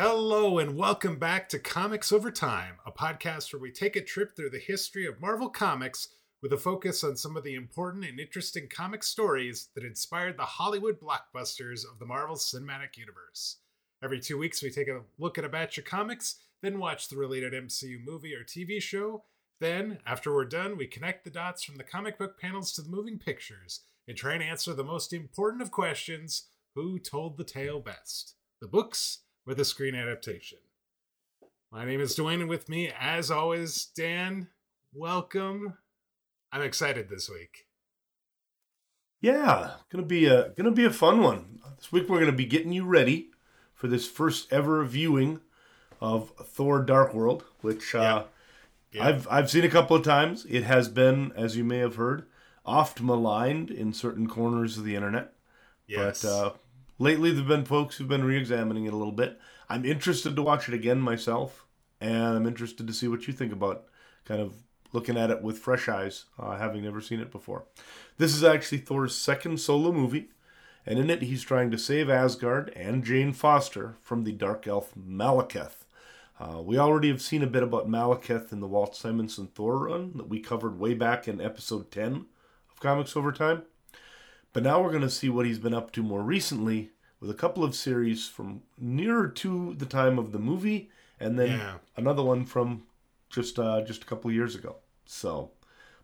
Hello, and welcome back to Comics Over Time, a podcast where we take a trip through the history of Marvel Comics with a focus on some of the important and interesting comic stories that inspired the Hollywood blockbusters of the Marvel Cinematic Universe. Every two weeks, we take a look at a batch of comics, then watch the related MCU movie or TV show. Then, after we're done, we connect the dots from the comic book panels to the moving pictures and try and answer the most important of questions who told the tale best? The books or a screen adaptation? My name is Duane, and with me, as always, Dan. Welcome. I'm excited this week. Yeah, gonna be a gonna be a fun one. This week we're gonna be getting you ready for this first ever viewing of Thor: Dark World, which uh, Yeah. I've I've seen a couple of times. It has been, as you may have heard, oft maligned in certain corners of the internet. Yes. But uh, lately, there've been folks who've been re-examining it a little bit. I'm interested to watch it again myself, and I'm interested to see what you think about kind of looking at it with fresh eyes, uh, having never seen it before. This is actually Thor's second solo movie, and in it, he's trying to save Asgard and Jane Foster from the dark elf Malekith. Uh, we already have seen a bit about Malekith in the Walt Simonson Thor run that we covered way back in episode 10 of Comics Over Time. But now we're going to see what he's been up to more recently with a couple of series from nearer to the time of the movie, and then Yeah. another one from just uh, just a couple of years ago. So,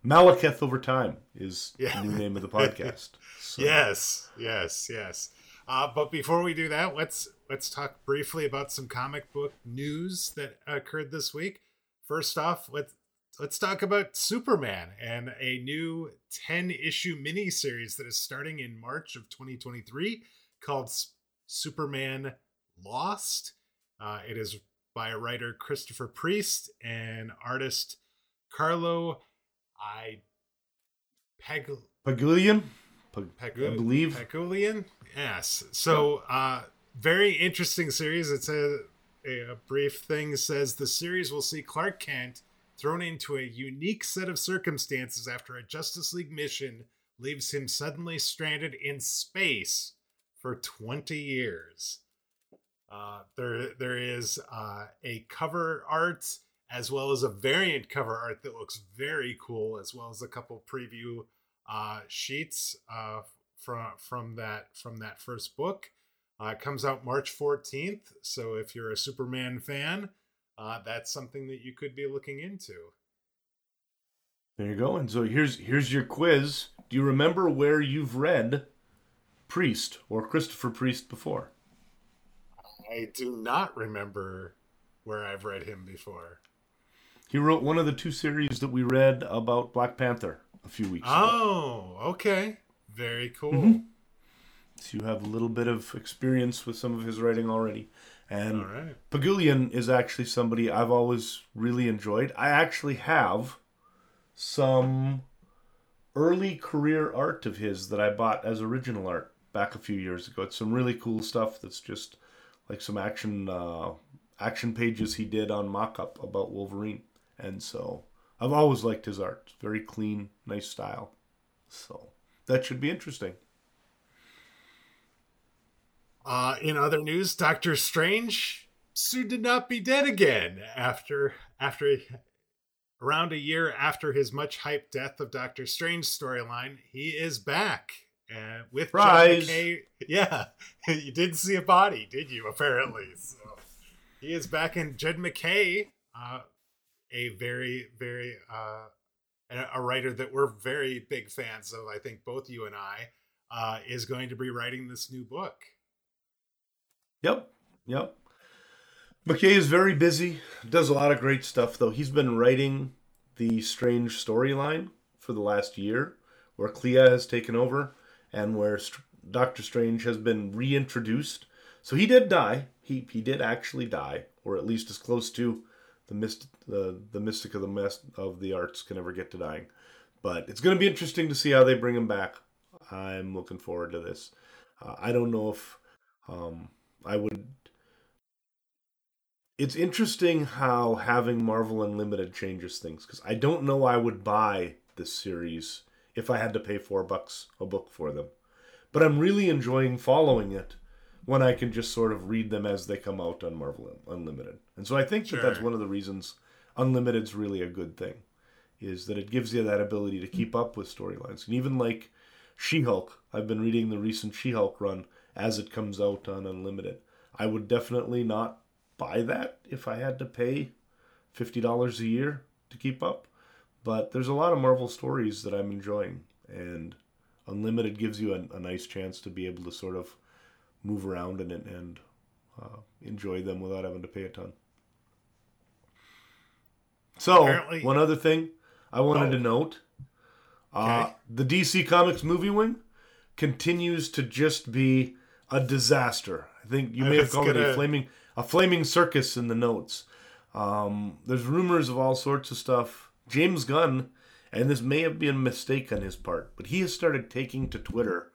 Malekith over time is Yeah. the new name of the podcast. So, Yes, yes, yes. Uh, but before we do that, let's let's talk briefly about some comic book news that occurred this week. First off, let's let's talk about Superman and a new 10 issue miniseries that is starting in March of 2023 called S- Superman Lost. Uh, it is by writer Christopher Priest and artist Carlo I Peg Pagulayan, Pag- I believe. Peculian? Yes. So, uh, very interesting series. It's a, a brief thing says the series will see Clark Kent thrown into a unique set of circumstances after a Justice League mission leaves him suddenly stranded in space for 20 years. Uh, there, there is uh, a cover art as well as a variant cover art that looks very cool, as well as a couple preview uh, sheets uh, from from that from that first book. Uh, it comes out March 14th, so if you're a Superman fan, uh, that's something that you could be looking into. There you go. And so here's here's your quiz. Do you remember where you've read Priest or Christopher Priest before? I do not remember where I've read him before. He wrote one of the two series that we read about Black Panther a few weeks ago. Oh, okay, very cool. Mhm. So you have a little bit of experience with some of his writing already. And All right. Pagulayan is actually somebody I've always really enjoyed. I actually have some early career art of his that I bought as original art back a few years ago. It's some really cool stuff that's just like some action uh, action pages he did on mock-up about Wolverine. And so I've always liked his art. It's very clean, nice style. So that should be interesting. Uh, in other news, Doctor Strange soon to not be dead again after after around a year after his much hyped death of Doctor Strange storyline, he is back uh, with John McKay. Yeah, you didn't see a body, did you? Apparently, so he is back. And Jed MacKay, uh, a very very uh, a- a writer that we're very big fans of. I think both you and I uh, is going to be writing this new book. Yep, yep. MacKay is very busy. Does a lot of great stuff, though. He's been writing the Strange storyline for the last year, where Clea has taken over, and where Str- Doctor Strange has been reintroduced. So he did die. He he did actually die, or at least as close to the mist the the mystic of the mess of the arts can ever get to dying. But it's going to be interesting to see how they bring him back. I'm looking forward to this. Uh, I don't know if um, I would. It's interesting how having Marvel Unlimited changes things because I don't know I would buy this series if I had to pay four bucks a book for them. But I'm really enjoying following it when I can just sort of read them as they come out on Marvel Unlimited. And so I think that that's one of the reasons Unlimited's really a good thing, is that it gives you that ability to keep up with storylines. And even like She-Hulk, I've been reading the recent She-Hulk run as it comes out on Unlimited. I would definitely not buy that if I had to pay fifty dollars a year to keep up. But there's a lot of Marvel stories that I'm enjoying, and Unlimited gives you a, a nice chance to be able to sort of move around in it and uh, enjoy them without having to pay a ton. So, Apparently- one other thing I wanted Oh. to note uh, Okay. the DC Comics movie wing continues to just be a disaster. I think you may have called it a flaming a flaming circus in the notes. Um, there's rumors of all sorts of stuff. James Gunn, and this may have been a mistake on his part, but he has started taking to Twitter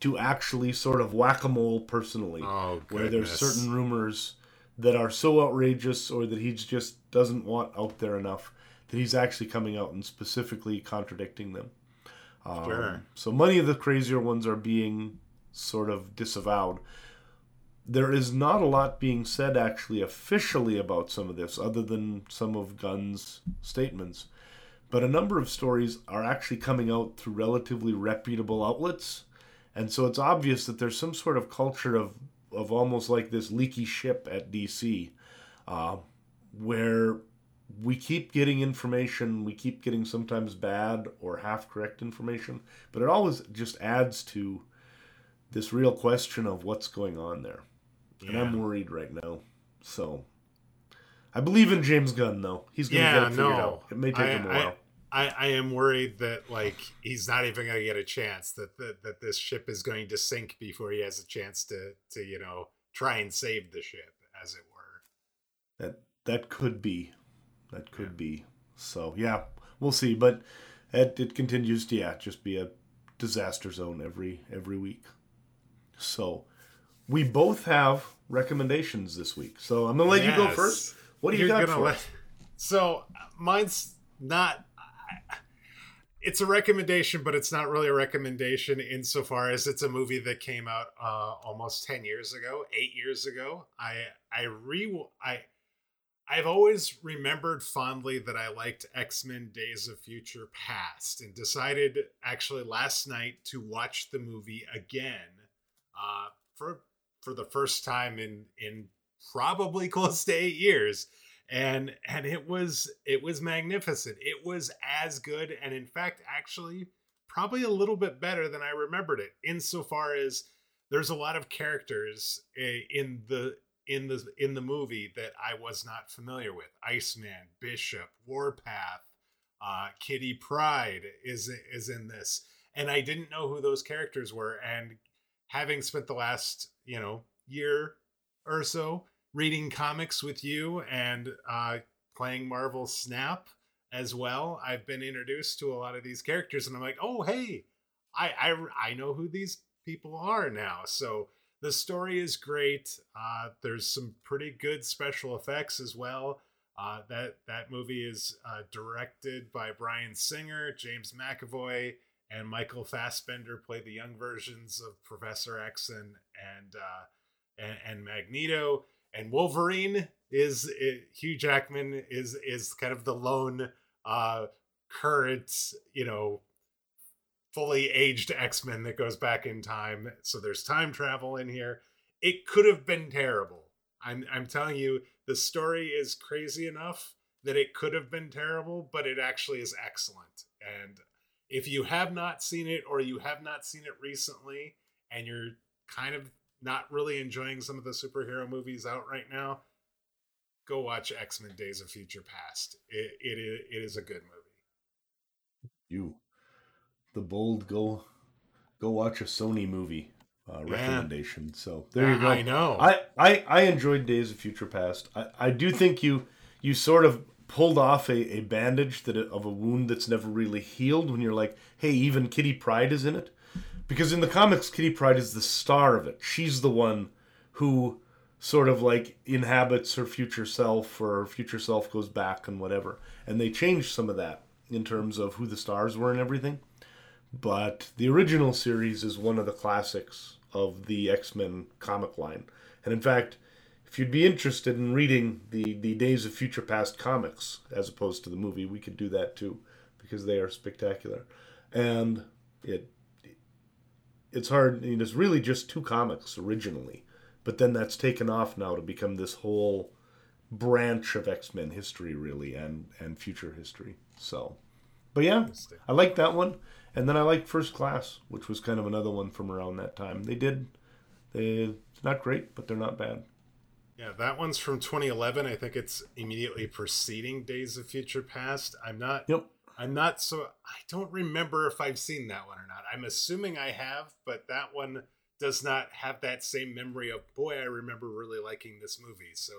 to actually sort of whack a mole personally, Oh, where there's certain rumors that are so outrageous or that he just doesn't want out there enough that he's actually coming out and specifically contradicting them. Um, Sure. So many of the crazier ones are being sort of disavowed. There is not a lot being said actually officially about some of this, other than some of Gunn's statements. But a number of stories are actually coming out through relatively reputable outlets. And so it's obvious that there's some sort of culture of, of almost like this leaky ship at DC, uh, where we keep getting information, we keep getting sometimes bad or half correct information, but it always just adds to this real question of what's going on there. And I'm worried right now. So I believe in James Gunn though. He's gonna yeah, get it figured no. out. It may take I, him a I- while. I, I am worried that like he's not even going to get a chance that, that that this ship is going to sink before he has a chance to to you know try and save the ship as it were. That that could be. That could be. So yeah, we'll see. But it, it continues to yeah, just be a disaster zone every every week. So we both have recommendations this week. So I'm gonna let you go first. What do you You're got for let- us? So mine's not. It's a recommendation, but it's not really a recommendation insofar as it's a movie that came out uh, almost ten years ago, eight years ago. I I re I I've always remembered fondly that I liked X Men Days of Future Past and decided actually last night to watch the movie again uh, for for the first time in in probably close to eight years. And and it was it was magnificent. It was as good and in fact actually probably a little bit better than i remembered it insofar as there's a lot of characters in the in the in the movie that i was not familiar with. Iceman bishop warpath uh Kitty Pryde is is in this. And i didn't know who those characters were. And having spent the last you know year or so reading comics with you and uh, playing Marvel Snap as well, I've been introduced to a lot of these characters, and I'm like, oh hey, I I, I know who these people are now. So the story is great. Uh, there's some pretty good special effects as well. Uh, that that movie is uh, directed by Bryan Singer, James McAvoy, and Michael Fassbender play the young versions of Professor X and and uh, and, and Magneto. And Wolverine is Hugh Jackman is is kind of the lone uh current you know fully aged X-Men that goes back in time. So there's time travel in here. It could have been terrible. I'm I'm telling you the story is crazy enough that it could have been terrible but it actually is excellent. And if you have not seen it or you have not seen it recently and you're kind of not really enjoying some of the superhero movies out right now, go watch X Men Days of Future Past. It, it, it is a good movie. You, the bold go, go watch a Sony movie uh, Yeah. recommendation. So there you go. I know. I, I I enjoyed Days of Future Past. I, I do think you you sort of pulled off a, a bandage that of a wound that's never really healed when you're like, hey, even Kitty Pryde is in it. Because in the comics, Kitty Pryde is the star of it. She's the one who sort of like inhabits her future self or her future self goes back and whatever. And they changed some of that in terms of who the stars were and everything. But the original series is one of the classics of the X Men comic line. And in fact, if you'd be interested in reading the, the Days of Future Past comics as opposed to the movie, we could do that too because they are spectacular. And it it's hard. I mean, it's really just two comics originally, but then that's taken off now to become this whole branch of X Men history, really, and and future history. So, but yeah, I like that one, and then I like First Class, which was kind of another one from around that time. They did, they it's not great, but they're not bad. Yeah, that one's from 2011. I think it's immediately preceding Days of Future Past. I'm not. Yep. I'm not so. I don't remember if I've seen that one or not. I'm assuming I have, but that one does not have that same memory of boy. I remember really liking this movie. So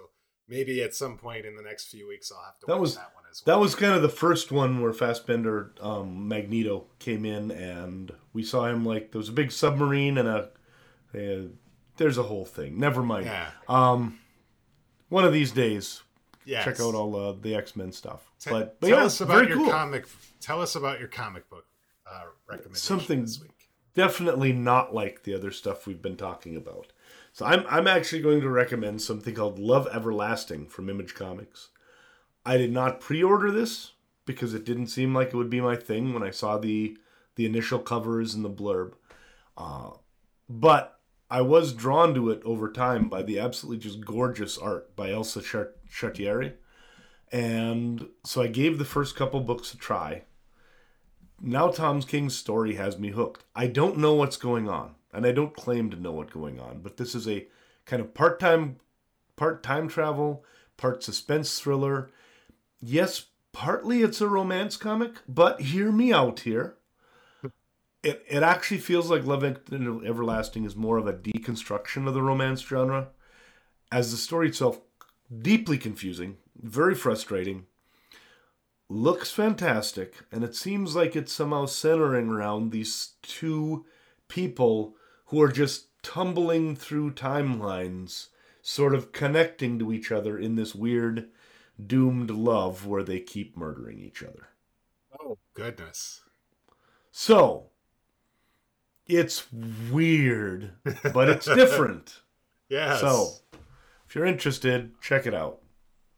maybe at some point in the next few weeks I'll have to that watch was, that one as well. That was kind of the first one where Fassbender um, Magneto came in, and we saw him like there was a big submarine and a. a there's a whole thing. Never mind. Yeah. Um, one of these days, Yes. check out all uh, the X Men stuff. But but tell yeah, us about your cool. comic. Tell us about your comic book uh, recommendation Something- this week. Definitely not like the other stuff we've been talking about. So I'm I'm actually going to recommend something called Love Everlasting from Image Comics. I did not pre-order this because it didn't seem like it would be my thing when I saw the the initial covers and the blurb. Uh, but I was drawn to it over time by the absolutely just gorgeous art by Elsa Chart- Charretier. And so I gave the first couple books a try. Now Tom King's story has me hooked. I don't know what's going on, and I don't claim to know what's going on, but this is a kind of part-time part time travel, part suspense thriller. Yes, partly it's a romance comic, but hear me out here. It, it actually feels like Love Everlasting is more of a deconstruction of the romance genre, as the story itself deeply confusing, very frustrating, looks fantastic, and it seems like it's somehow centering around these two people who are just tumbling through timelines, sort of connecting to each other in this weird, doomed love where they keep murdering each other. Oh goodness. So, it's weird, but it's different. Yes. So, if you're interested, check it out.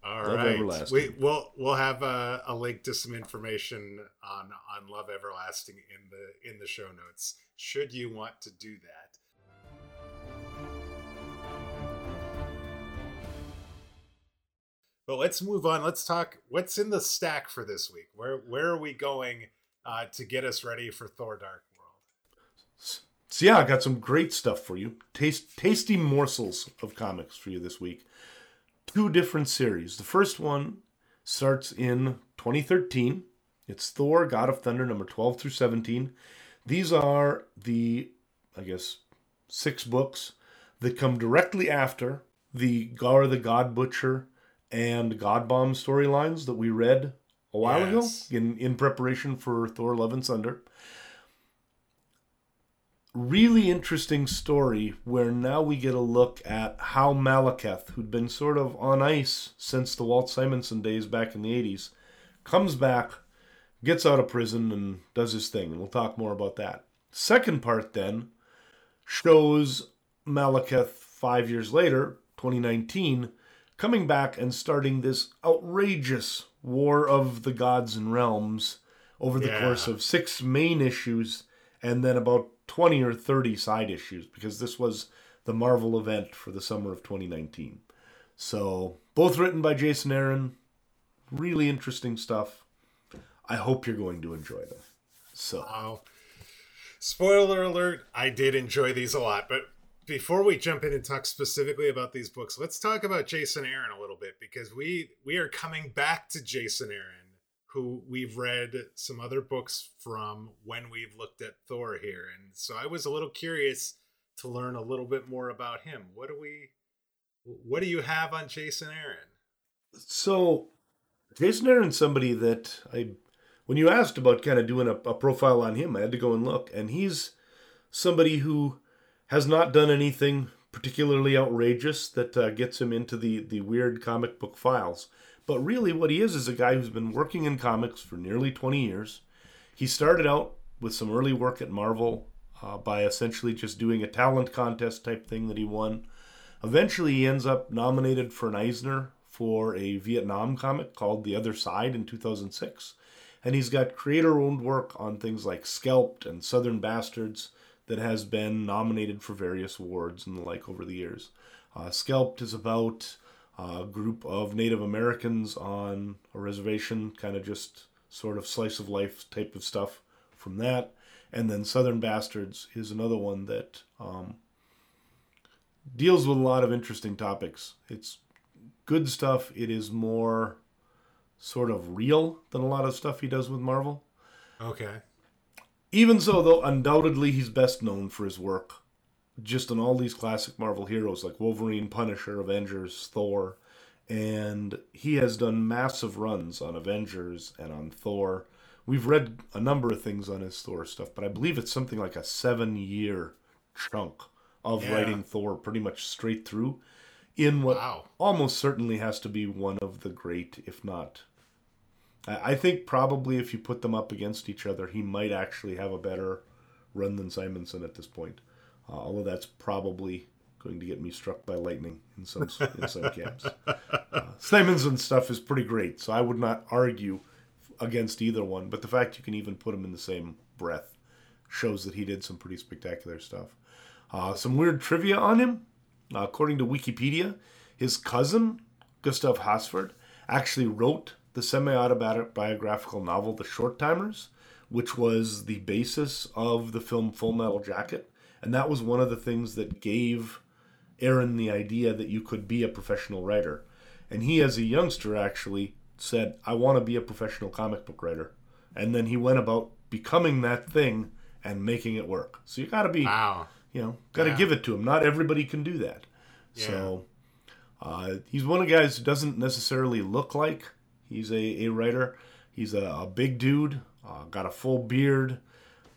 All right. We we'll we'll have a, a link to some information on on Love Everlasting in the in the show notes. Should you want to do that. But let's move on. Let's talk what's in the stack for this week. Where where are we going uh, to get us ready for Thor: Dark? So yeah, I got some great stuff for you. Taste, tasty morsels of comics for you this week. Two different series. The first one starts in 2013. It's Thor: God of Thunder number 12 through 17. These are the, I guess, six books that come directly after the Gorr the God Butcher and God Bomb storylines that we read a while Yes. ago in, in preparation for Thor: Love and Thunder really interesting story where now we get a look at how Malekith, who'd been sort of on ice since the Walt Simonson days back in the 80s, comes back, gets out of prison, and does his thing. And we'll talk more about that. Second part then shows Malekith five years later, 2019, coming back and starting this outrageous war of the gods and realms over the Yeah. course of six main issues and then about 20 or 30 side issues because this was the Marvel event for the summer of 2019. So, both written by Jason Aaron, really interesting stuff. I hope you're going to enjoy them. So, Wow. Spoiler alert, I did enjoy these a lot, but before we jump in and talk specifically about these books, let's talk about Jason Aaron a little bit because we we are coming back to Jason Aaron, who we've read some other books from when we've looked at Thor here. And so I was a little curious to learn a little bit more about him. What do we what do you have on Jason Aaron? so Jason Aaron's somebody that I, when you asked about kind of doing a, a profile on him, I had to go and look, and he's somebody who has not done anything particularly outrageous that uh, gets him into the the weird comic book files. But really, what he is is a guy who's been working in comics for nearly 20 years. He started out with some early work at Marvel, uh, by essentially just doing a talent contest type thing that he won. Eventually, he ends up nominated for an Eisner for a Vietnam comic called The Other Side in 2006. And he's got creator owned work on things like Scalped and Southern Bastards that has been nominated for various awards and the like over the years. Uh, Scalped is about a group of Native Americans on a reservation, kind of just sort of slice of life type of stuff from that. And then Southern Bastards is another one that um, deals with a lot of interesting topics. It's good stuff. It is more sort of real than a lot of stuff he does with Marvel. Okay. Even so, though, undoubtedly he's best known for his work just on all these classic Marvel heroes like Wolverine, Punisher, Avengers, Thor. And he has done massive runs on Avengers and on Thor. We've read a number of things on his Thor stuff, but I believe it's something like a seven year chunk of Yeah. writing Thor pretty much straight through in what Wow. almost certainly has to be one of the great, if not. I I think probably if you put them up against each other, he might actually have a better run than Simonson at this point. Uh, although that's probably going to get me struck by lightning in some in some camps. Uh, Simonson's stuff is pretty great, so I would not argue against either one. But the fact you can even put them in the same breath shows that he did some pretty spectacular stuff. Uh, some weird trivia on him. Uh, according to Wikipedia, his cousin, Gustav Hasford, actually wrote the semi autobiographical novel The Short Timers, which was the basis of the film Full Metal Jacket. And that was one of the things that gave Aaron the idea that you could be a professional writer. And he, as a youngster, actually said, I want to be a professional comic book writer. And then he went about becoming that thing and making it work. So you got to be Wow. you know, got to Yeah. give it to him. Not everybody can do that. So uh, he's one of the guys who doesn't necessarily look like he's a, a writer. He's a, a big dude, uh, got a full beard,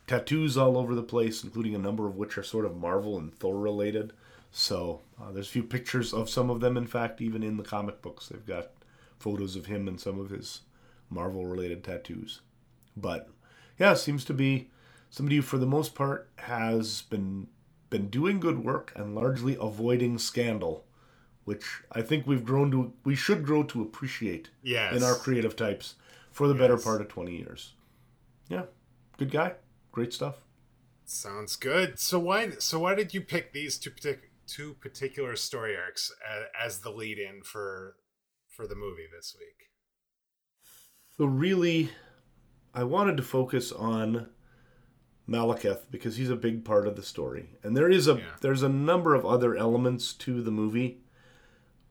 tattoos all over the place, including a number of which are sort of Marvel and Thor related. So uh, there's a few pictures of some of them. In fact, even in the comic books, they've got photos of him and some of his Marvel related tattoos. But yeah, seems to be somebody who, for the most part, has been been doing good work and largely avoiding scandal, which I think we've grown to we should grow to appreciate Yes. in our creative types for the better part of twenty years. Yeah, good guy, great stuff. Sounds good. So why so why did you pick these two partic- two particular story arcs as, as the lead in for for the movie this week? So really, I wanted to focus on Malekith because he's a big part of the story, and there is a Yeah. there's a number of other elements to the movie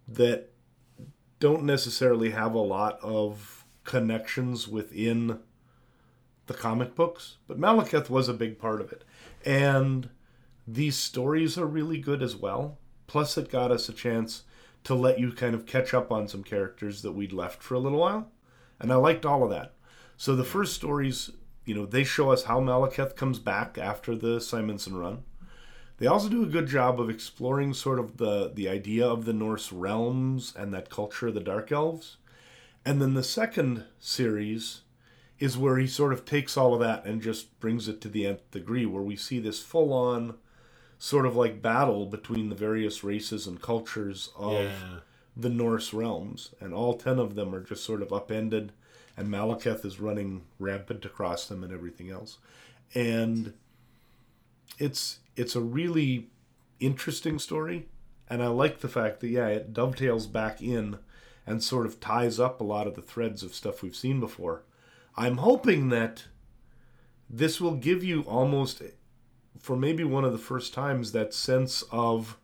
that don't necessarily have a lot of connections within the comic books, but Malekith was a big part of it, and these stories are really good as well. Plus, it got us a chance to let you kind of catch up on some characters that we'd left for a little while. And I liked all of that. So the first stories, you know, they show us how Malekith comes back after the Simonson run. They also do a good job of exploring sort of the the idea of the Norse realms and that culture of the Dark Elves. And then the second series is where he sort of takes all of that and just brings it to the nth degree, where we see this full on sort of like battle between the various races and cultures of Yeah. the Norse realms, and all ten of them are just sort of upended, and Malekith is running rampant across them and everything else. And it's it's a really interesting story, and I like the fact that yeah, it dovetails back in and sort of ties up a lot of the threads of stuff we've seen before. I'm hoping that this will give you almost for maybe one of the first times that sense of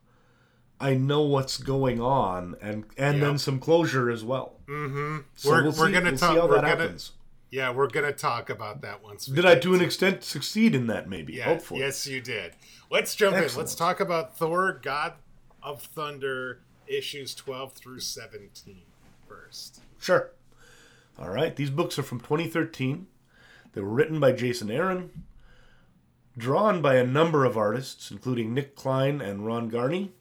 I know what's going on and and then some closure as well. Mm-hmm. So we're we'll we're see- gonna we'll talk. We're that gonna happens. yeah, we're gonna talk about that once. we Did I to an extent succeed in that maybe? Yeah, Hopefully. yes, you did. Let's jump in. Let's talk about Thor: God of Thunder issues twelve through 17 first. Sure. All right. These books are from 2013. They were written by Jason Aaron, drawn by a number of artists, including Nic Klein and Ron Garney,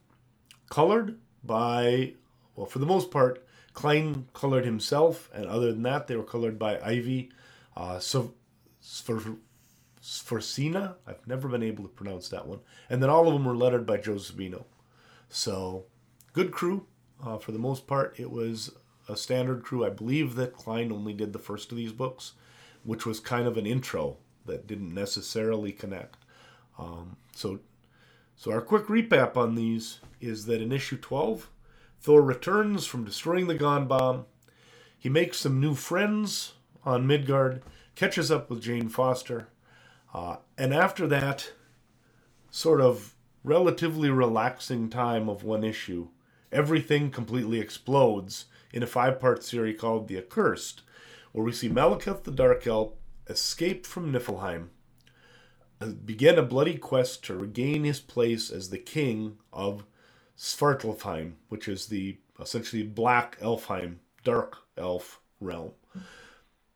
colored by, well, for the most part, Klein colored himself, and other than that, they were colored by Ivy uh, Svorcina. I've never been able to pronounce that one. And then all of them were lettered by Joe Sabino. So, good crew. Uh, for the most part, it was a standard crew. I believe that Klein only did the first of these books, which was kind of an intro that didn't necessarily connect. Um, so, so our quick recap on these is that in issue 12, Thor returns from destroying the God Bomb. He makes some new friends on Midgard, catches up with Jane Foster, uh, and after that, sort of relatively relaxing time of one issue, everything completely explodes in a five part series called The Accursed, where we see Malekith the Dark Elf escape from Niflheim, uh, begin a bloody quest to regain his place as the king of Svartalfheim, which is the essentially Black Elfheim, Dark Elf realm.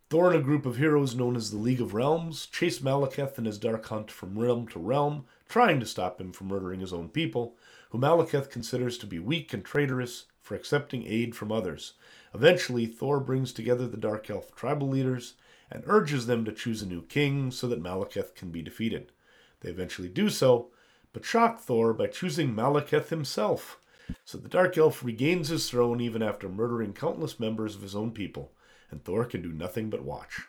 Thor and a group of heroes known as the League of Realms chase Malekith in his dark hunt from realm to realm, trying to stop him from murdering his own people, who Malekith considers to be weak and traitorous for accepting aid from others. Eventually, Thor brings together the Dark Elf tribal leaders and urges them to choose a new king so that Malekith can be defeated. They eventually do so, but shock Thor by choosing Malekith himself. So the Dark Elf regains his throne even after murdering countless members of his own people and Thor can do nothing but watch.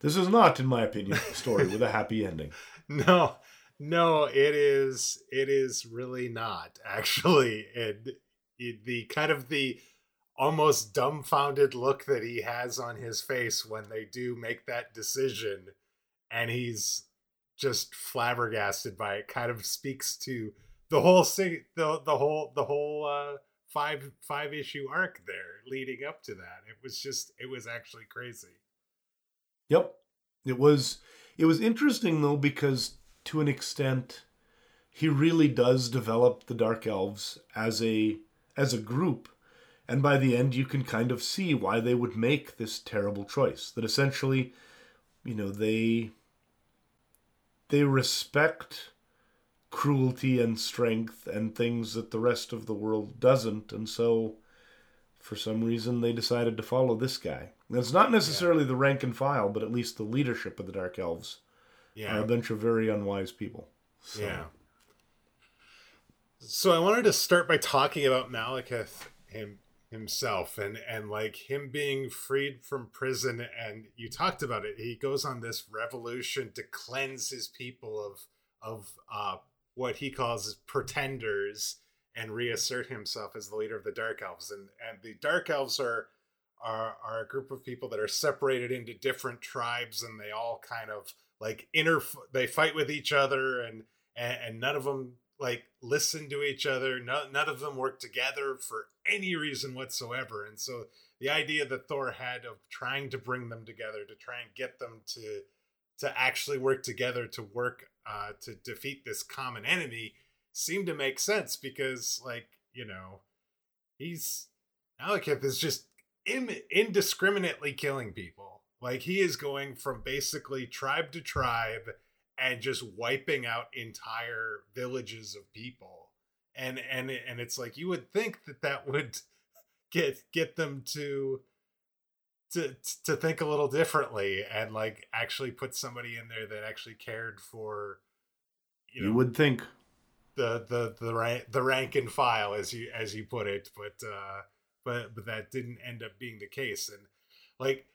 This is not, in my opinion, a story with a happy ending. No, no, it is. It is really not actually, and it, the kind of the almost dumbfounded look that he has on his face when they do make that decision, and he's just flabbergasted by it. Kind of speaks to the whole the the whole the whole uh, five five issue arc there leading up to that. It was just it was actually crazy. Yep. It was it was interesting though because to an extent he really does develop the dark elves as a as a group and by the end you can kind of see why they would make this terrible choice that essentially you know they they respect cruelty and strength and things that the rest of the world doesn't. And so, for some reason, they decided to follow this guy. And it's not necessarily yeah. the rank and file, but at least the leadership of the Dark Elves yeah. are a bunch of very unwise people. So. Yeah. So I wanted to start by talking about Malekith him himself and and like him being freed from prison and you talked about it. He goes on this revolution to cleanse his people of of uh what he calls pretenders and reassert himself as the leader of the dark elves. And and the dark elves are are are a group of people that are separated into different tribes and they all kind of like inter they fight with each other and and, and none of them like listen to each other none, none of them work together for any reason whatsoever and so the idea that thor had of trying to bring them together to try and get them to to actually work together to work uh, to defeat this common enemy seemed to make sense because, like, you know, he's Malekith is just in, indiscriminately killing people. Like, he is going from basically tribe to tribe and just wiping out entire villages of people. And and and it's like you would think that that would get get them to to to think a little differently and like actually put somebody in there that actually cared for you, know, you would think. the the the rank the rank and file as you as you put it. But uh but but that didn't end up being the case. And like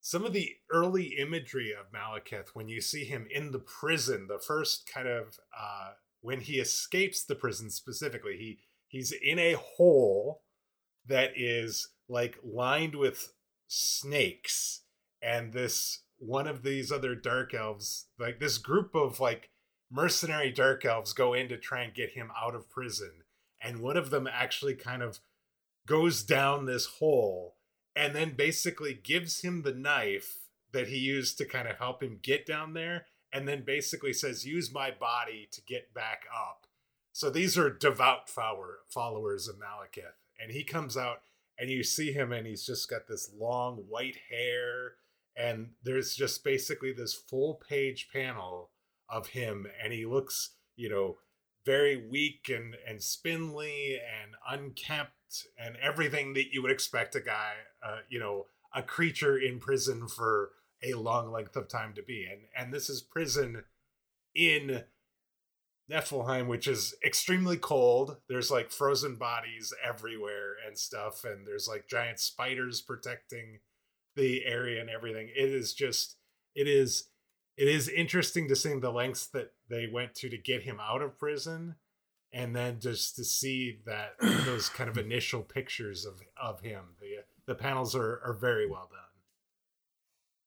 some of the early imagery of Malekith when you see him in the prison the first kind of uh when he escapes the prison specifically he he's in a hole that is like lined with snakes. And this one of these other dark elves like this group of like mercenary dark elves go in to try and get him out of prison. And one of them actually kind of goes down this hole and then basically gives him the knife that he used to kind of help him get down there and then basically says use my body to get back up. So these are devout followers of malekith and he comes out and you see him and he's just got this long white hair and there's just basically this full page panel of him and he looks you know very weak and and spindly and unkempt and everything that you would expect a guy uh, you know a creature in prison for a long length of time to be. And and this is prison in Niflheim, which is extremely cold. There's like frozen bodies everywhere and stuff, and there's like giant spiders protecting the area and everything. It is just it is it is interesting to see the lengths that they went to to get him out of prison and then just to see that those kind of initial pictures of of him the the panels are are very well done.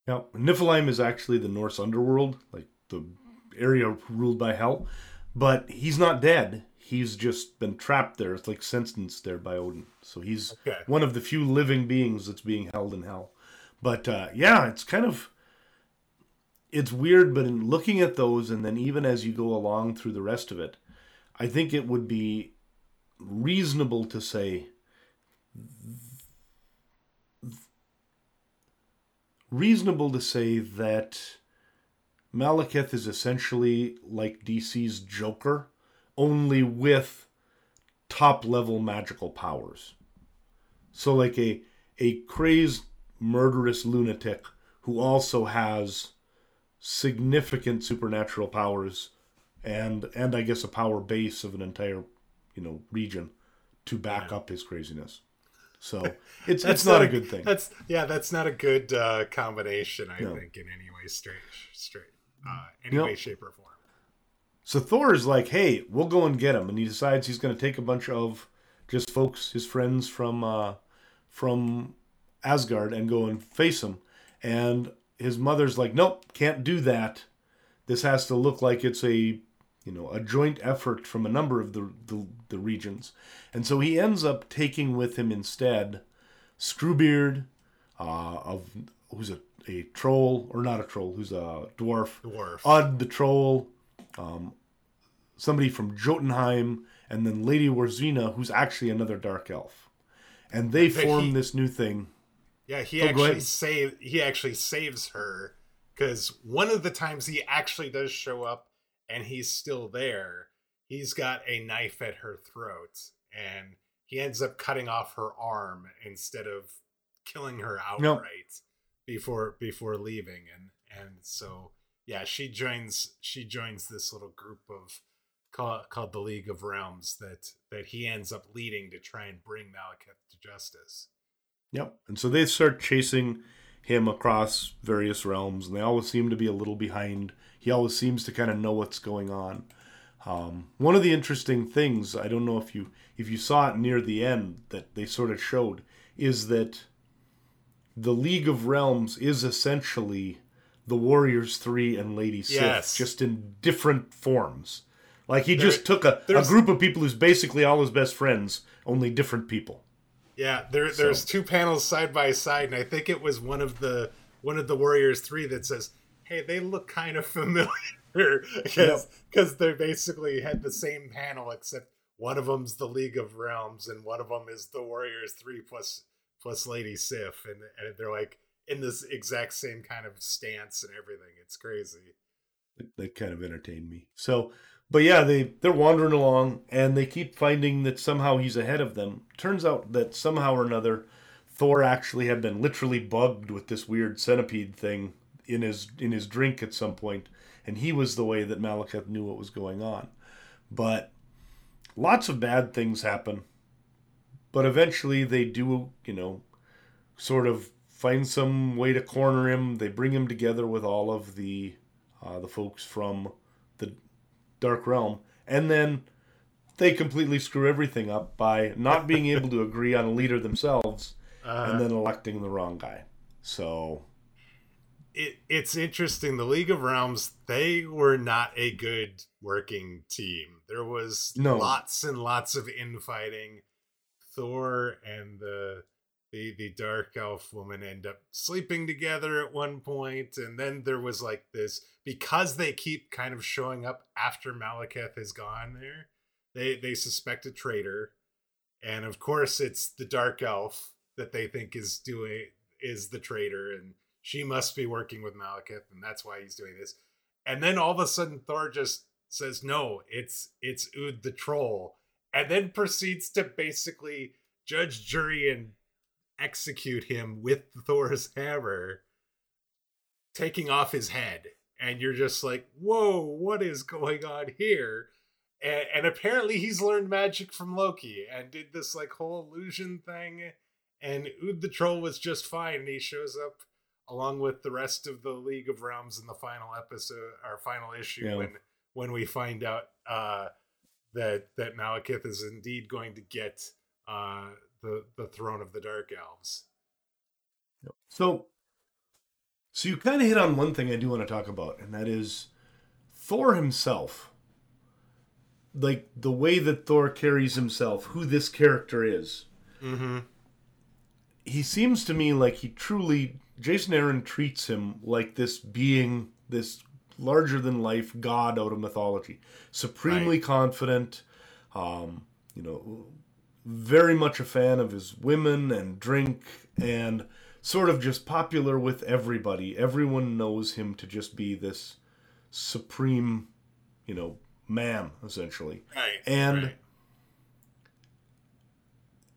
Now niflheim is actually the norse underworld like the area ruled by hell but he's not dead. He's just been trapped there. It's like sentenced there by odin. So he's okay. one of the few living beings that's being held in hell. But uh, yeah it's kind of it's weird but in looking at those and then even as you go along through the rest of it I think it would be reasonable to say reasonable to say that Malekith is essentially like DC's Joker, only with top level magical powers. So like a a crazed murderous lunatic who also has significant supernatural powers and and I guess a power base of an entire you know region to back yeah. up his craziness. So it's it's not, not, a good thing. That's yeah, that's not a good uh, combination. I no. think in any way, straight, straight, uh, any way, shape, or form. So Thor is like, "Hey, we'll go and get him," and he decides he's going to take a bunch of just folks, his friends from uh, from Asgard, and go and face him. And his mother's like, "Nope, can't do that. This has to look like it's a you know, a joint effort from a number of the, the, the regions. And so he ends up taking with him instead Screwbeard, uh, of who's a, a troll, or not a troll, who's a dwarf. Dwarf. Ud the troll, um, somebody from Jotunheim, and then Lady Waziria, who's actually another dark elf. And they form he, this new thing. Yeah, he oh, actually save he actually saves her because one of the times he actually does show up and he's still there, he's got a knife at her throat and he ends up cutting off her arm instead of killing her outright nope. before before leaving. And and so yeah she joins she joins this little group of called, called the league of realms that that he ends up leading to try and bring malekith to justice. Yep. And so they start chasing him across various realms and they always seem to be a little behind he always seems to kind of know what's going on. Um, one of the interesting things I don't know if you if you saw it near the end that they sort of showed is that the League of Realms is essentially the Warriors Three and Lady yes. just in different forms. Like he there, just took a, a group of people who's basically all his best friends, only different people. Yeah, there, there's so. two panels side by side, and I think it was one of the one of the Warriors Three that says hey, they look kind of familiar because because they basically had the same panel except one of them's the League of Realms and one of them is the Warriors Three plus plus Lady Sif, and and they're like in this exact same kind of stance and everything. It's crazy. That kind of entertained me. So, but yeah, they they're wandering along and they keep finding that somehow he's ahead of them. Turns out that somehow or another, Thor actually had been literally bugged with this weird centipede thing in his in his drink at some point, and he was the way that Malekith knew what was going on. But lots of bad things happen. But eventually they do, you know, sort of find some way to corner him. They bring him together with all of the uh, the folks from Dark Realm, and then they completely screw everything up by not being able to agree on a leader themselves, uh-huh. and then electing the wrong guy. So it, it's interesting. The League of Realms, they were not a good working team. There was no. lots and lots of infighting. Thor and the the the dark elf woman end up sleeping together at one point, and then there was like this because they keep kind of showing up after Malekith has gone. There, they they suspect a traitor, and of course it's the dark elf that they think is doing is the traitor, and she must be working with Malekith, and that's why he's doing this. And then all of a sudden, Thor just says, "No, it's it's Ud the troll," and then proceeds to basically judge, jury, and execute him with Thor's hammer. taking off his head and you're just like whoa what is going on here and, and apparently he's learned magic from loki and did this like whole illusion thing and Ud the troll was just fine and he shows up along with the rest of the league of realms in the final episode our final issue Yeah. when when we find out uh that that malekith is indeed going to get uh the the throne of the dark elves So, so you kind of hit on one thing I do want to talk about, and that is Thor himself. Like the way that Thor carries himself, who this character is. mm-hmm He seems to me like he truly, Jason Aaron treats him like this being, this larger than life god out of mythology. Supremely confident, um, you know, very much a fan of his women and drink and sort of just popular with everybody. Everyone knows him to just be this supreme, you know, man, essentially. right And- right.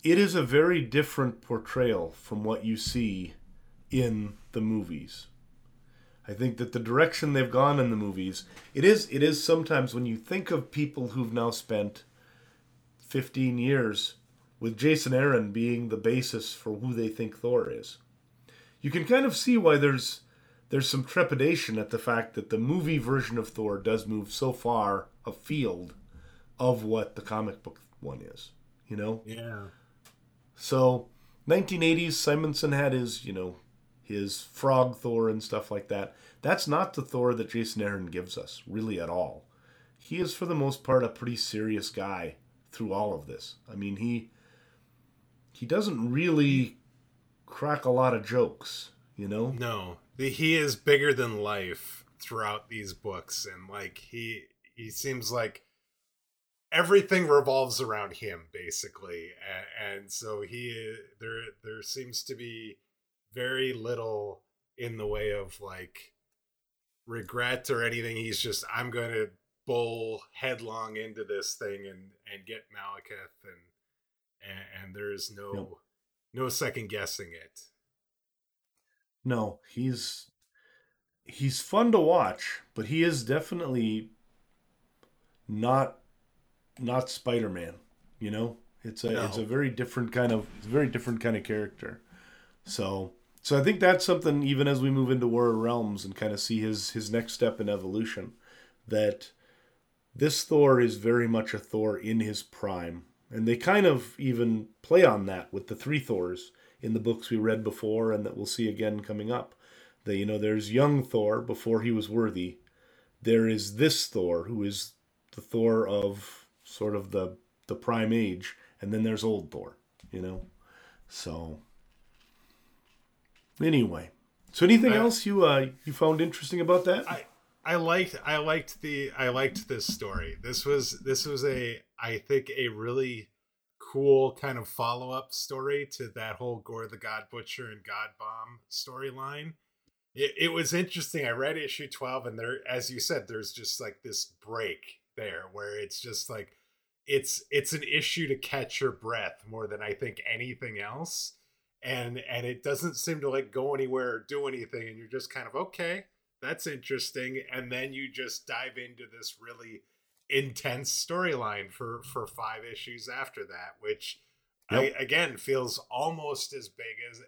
It is a very different portrayal from what you see in the movies. I think that the direction they've gone in the movies, it is it is sometimes when you think of people who've now spent 15 years with Jason Aaron being the basis for who they think Thor is. You can kind of see why there's there's some trepidation at the fact that the movie version of Thor does move so far afield of what the comic book one is, you know? yeah So, 1980s, Simonson had his, you know, his frog Thor and stuff like that. That's not the Thor that Jason Aaron gives us, really at all. He is, for the most part, a pretty serious guy through all of this. I mean, he he doesn't really crack a lot of jokes, you know. No, he is bigger than life throughout these books, and like he he seems like everything revolves around him basically, and, and so he there there seems to be very little in the way of like regret or anything. He's just I'm going to bowl headlong into this thing and and get Malekith and and, and there's no Yep. no second guessing it. No, he's he's fun to watch, but he is definitely not not Spider-Man, you know? It's a it's a very different kind of it's a very different kind of character. So so I think that's something even as we move into War of Realms and kind of see his his next step in evolution that this Thor is very much a Thor in his prime. And they kind of even play on that with the three Thors in the books we read before and that we'll see again coming up. That you know, there's young Thor before he was worthy. There is this Thor who is the Thor of sort of the the prime age, and then there's old Thor, you know. So anyway, so anything I- else you uh you found interesting about that? I I liked I liked the I liked this story. This was this was a I think a really cool kind of follow up story to that whole Gorr the God Butcher and God Bomb storyline. It, it was interesting. I read issue twelve, and there, as you said, there's just like this break there where it's just like it's it's an issue to catch your breath more than I think anything else. And and it doesn't seem to like go anywhere or do anything, and you're just kind of okay that's interesting and then you just dive into this really intense storyline for for five issues after that which I, again feels almost as big as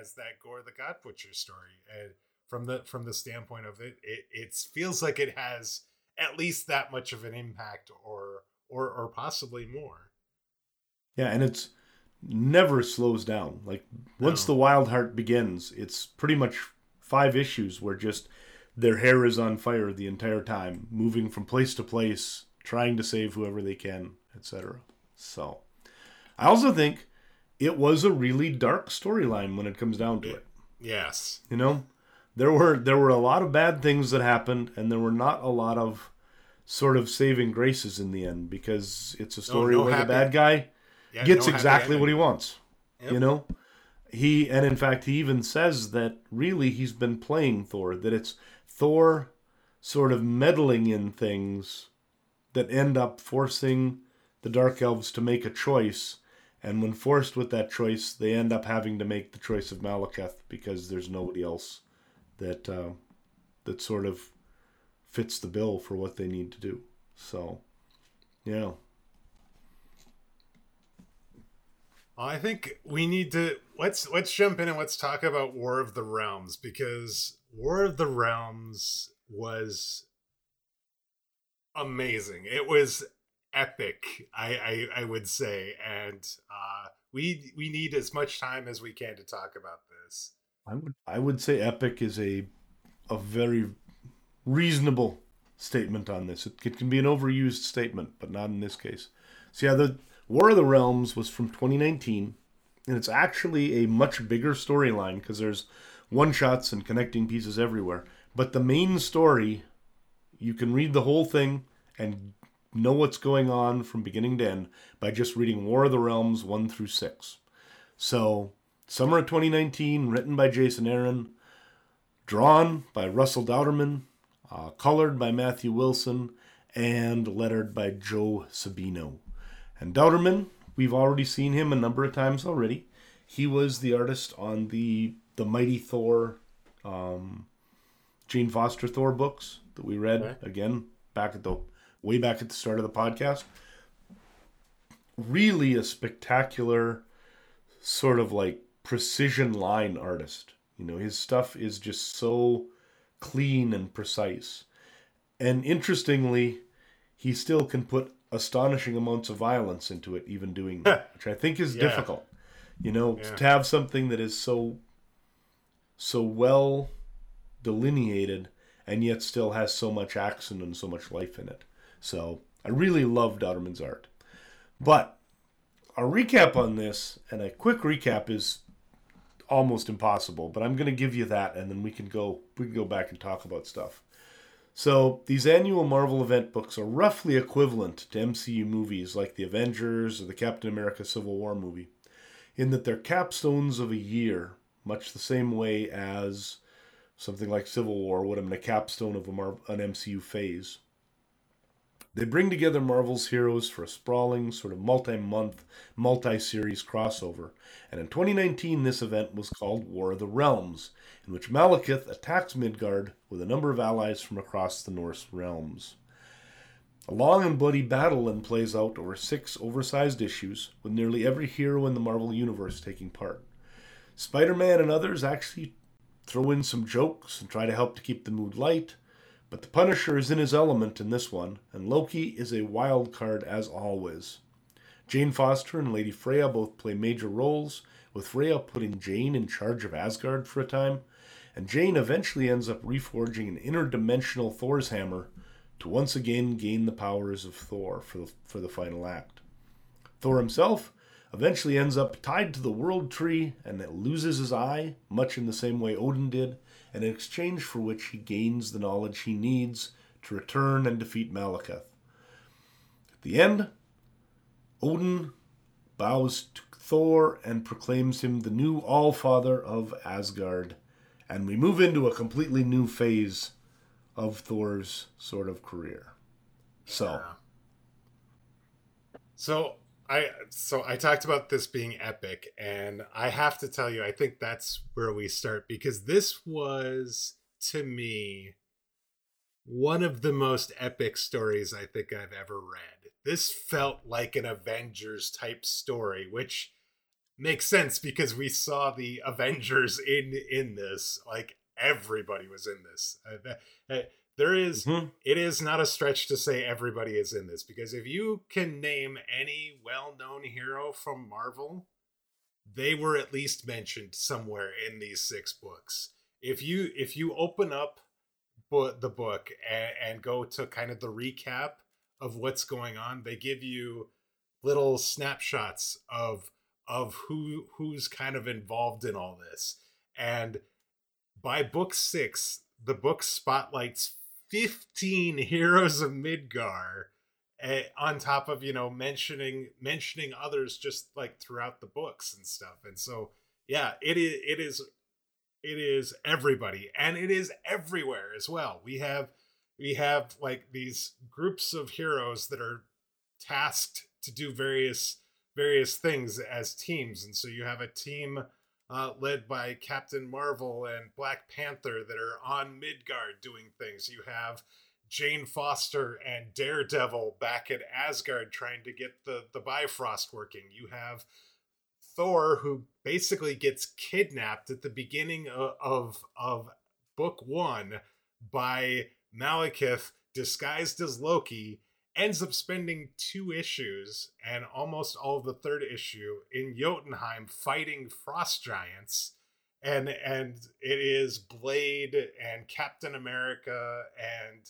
as that Gorr the god butcher story and from the from the standpoint of it it it feels like it has at least that much of an impact or or or possibly more Yeah, and it's never slows down. Like once No. the Wild Hunt begins, it's pretty much five issues where just their hair is on fire the entire time, moving from place to place, trying to save whoever they can, etc. So, I also think it was a really dark storyline when it comes down to it. yes You know, there were there were a lot of bad things that happened, and there were not a lot of sort of saving graces in the end because it's a story no where happy- the bad guy Yeah, gets no exactly what he wants. Yep. You know, he and in fact he even says that really he's been playing Thor. That it's Thor sort of meddling in things that end up forcing the Dark Elves to make a choice. And when forced with that choice, they end up having to make the choice of Malekith because there's nobody else that uh, that sort of fits the bill for what they need to do. So, yeah. I think we need to let's let's jump in and let's talk about War of the Realms because War of the Realms was amazing. It was epic, I I, I would say, and uh, we we need as much time as we can to talk about this. I would I would say epic is a a very reasonable statement on this. It, it can be an overused statement, but not in this case. So yeah, the War of the Realms was from 2019, and it's actually a much bigger storyline because there's one shots and connecting pieces everywhere. But the main story, you can read the whole thing and know what's going on from beginning to end by just reading War of the Realms 1 through 6. So, summer of 2019, written by Jason Aaron, drawn by Russell Dauterman, uh, colored by Matthew Wilson, and lettered by Joe Sabino. And Dauterman, we've already seen him a number of times already. He was the artist on the the Mighty Thor, um, Jane Foster Thor books that we read again back at the way back at the start of the podcast. Really a spectacular sort of like precision line artist. You know, his stuff is just so clean and precise. And interestingly, he still can put astonishing amounts of violence into it, even doing that, which I think is yeah. difficult. You know, yeah. to have something that is so so well delineated and yet still has so much action and so much life in it. So I really love Dauterman's art. But a recap on this, and a quick recap is almost impossible, but I'm going to give you that, and then we can go we can go back and talk about stuff. So these annual Marvel event books are roughly equivalent to MCU movies like the Avengers or the Captain America Civil War movie, in that they're capstones of a year, much the same way as something like Civil War would have been a capstone of a Mar- an MCU phase. They bring together Marvel's heroes for a sprawling, sort of multi month, multi series crossover. And in 2019, this event was called War of the Realms, in which Malekith attacks Midgard with a number of allies from across the Norse realms. A long and bloody battle then plays out over six oversized issues, with nearly every hero in the Marvel Universe taking part. Spider Man and others actually throw in some jokes and try to help to keep the mood light. But the Punisher is in his element in this one, and Loki is a wild card as always. Jane Foster and Lady Freya both play major roles, with Freya putting Jane in charge of Asgard for a time, and Jane eventually ends up reforging an interdimensional Thor's hammer to once again gain the powers of Thor for the, for the final act. Thor himself eventually ends up tied to the world tree and loses his eye, much in the same way Odin did, and in exchange for which he gains the knowledge he needs to return and defeat Malekith. At the end, Odin bows to Thor and proclaims him the new All Father of Asgard, and we move into a completely new phase of Thor's sort of career. So, so I so I talked about this being epic, and I have to tell you, I think that's where we start because this was to me one of the most epic stories I think I've ever read. This felt like an Avengers type story, which makes sense because we saw the Avengers in in this. Like everybody was in this. Uh, uh there is, mm-hmm. it is not a stretch to say everybody is in this because if you can name any well-known hero from Marvel, they were at least mentioned somewhere in these six books. If you if you open up the book and, and go to kind of the recap of what's going on, they give you little snapshots of of who who's kind of involved in all this. And by book 6, the book spotlights 15 heroes of Midgard uh, on top of you know mentioning mentioning others just like throughout the books and stuff. And so yeah it is it is it is everybody and it is everywhere as well. We have we have like these groups of heroes that are tasked to do various various things as teams. And so you have a team uh, led by Captain Marvel and Black Panther that are on Midgard doing things. You have Jane Foster and Daredevil back at Asgard trying to get the the Bifrost working. You have Thor who basically gets kidnapped at the beginning of of, of book 1 by Malekith disguised as Loki ends up spending two issues and almost all of the third issue in Jotunheim fighting frost giants and and it is Blade and Captain America and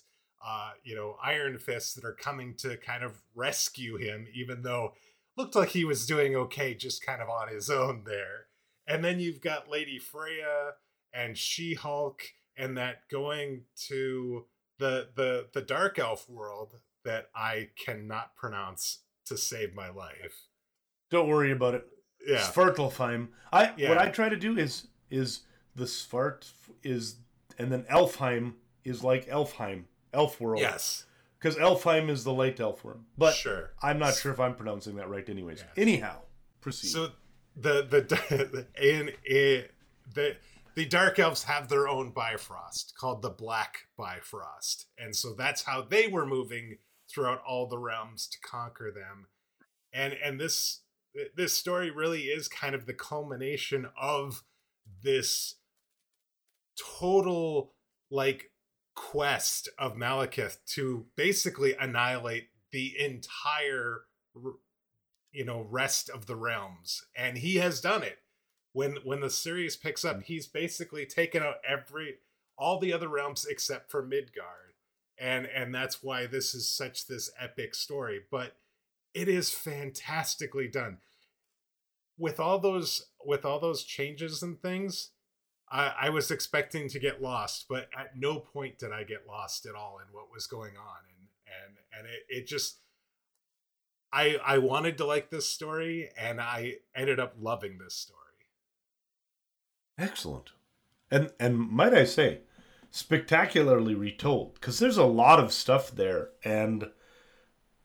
uh, you know Iron Fist that are coming to kind of rescue him, even though looked like he was doing okay, just kind of on his own there. And then you've got Lady Freya and She Hulk, and that going to the the the Dark Elf world that I cannot pronounce to save my life. Don't worry about it. Yeah, Svartalfheim. I Yeah. what I try to do is is the Svart is and then Elfheim is like Elfheim, Elf world. yes, because Elfheim is the light elf world. But sure. I'm not sure if I'm pronouncing that right. Anyways, anyhow, proceed. So the the in, in the the dark elves have their own Bifrost called the Black Bifrost, and so that's how they were moving throughout all the realms to conquer them. And and this this story really is kind of the culmination of this total like quest of Malekith to basically annihilate the entire you know rest of the realms. And he has done it. When when the series picks up hmm. he's basically taken out every all the other realms except for midgard and and that's why this is such this epic story but it is fantastically done with all those with all those changes and things I, I was expecting to get lost, but at no point did I get lost at all in what was going on, and and and it, it just I I wanted to like this story, and I ended up loving this story. Excellent. And and might I say, spectacularly retold because there's a lot of stuff there and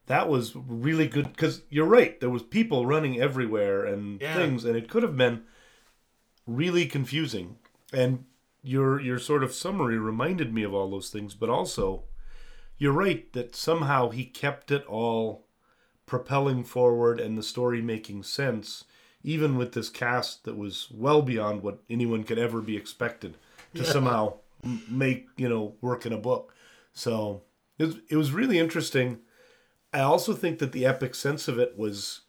that was really good because you're right there was people running everywhere and Yeah. things and it could have been really confusing and your your sort of summary reminded me of all those things but also you're right that somehow he kept it all propelling forward and the story making sense even with this cast that was well beyond what anyone could ever be expected to Yeah. somehow make you know work in a book. So it was, it was really interesting. I also think that the epic sense of it was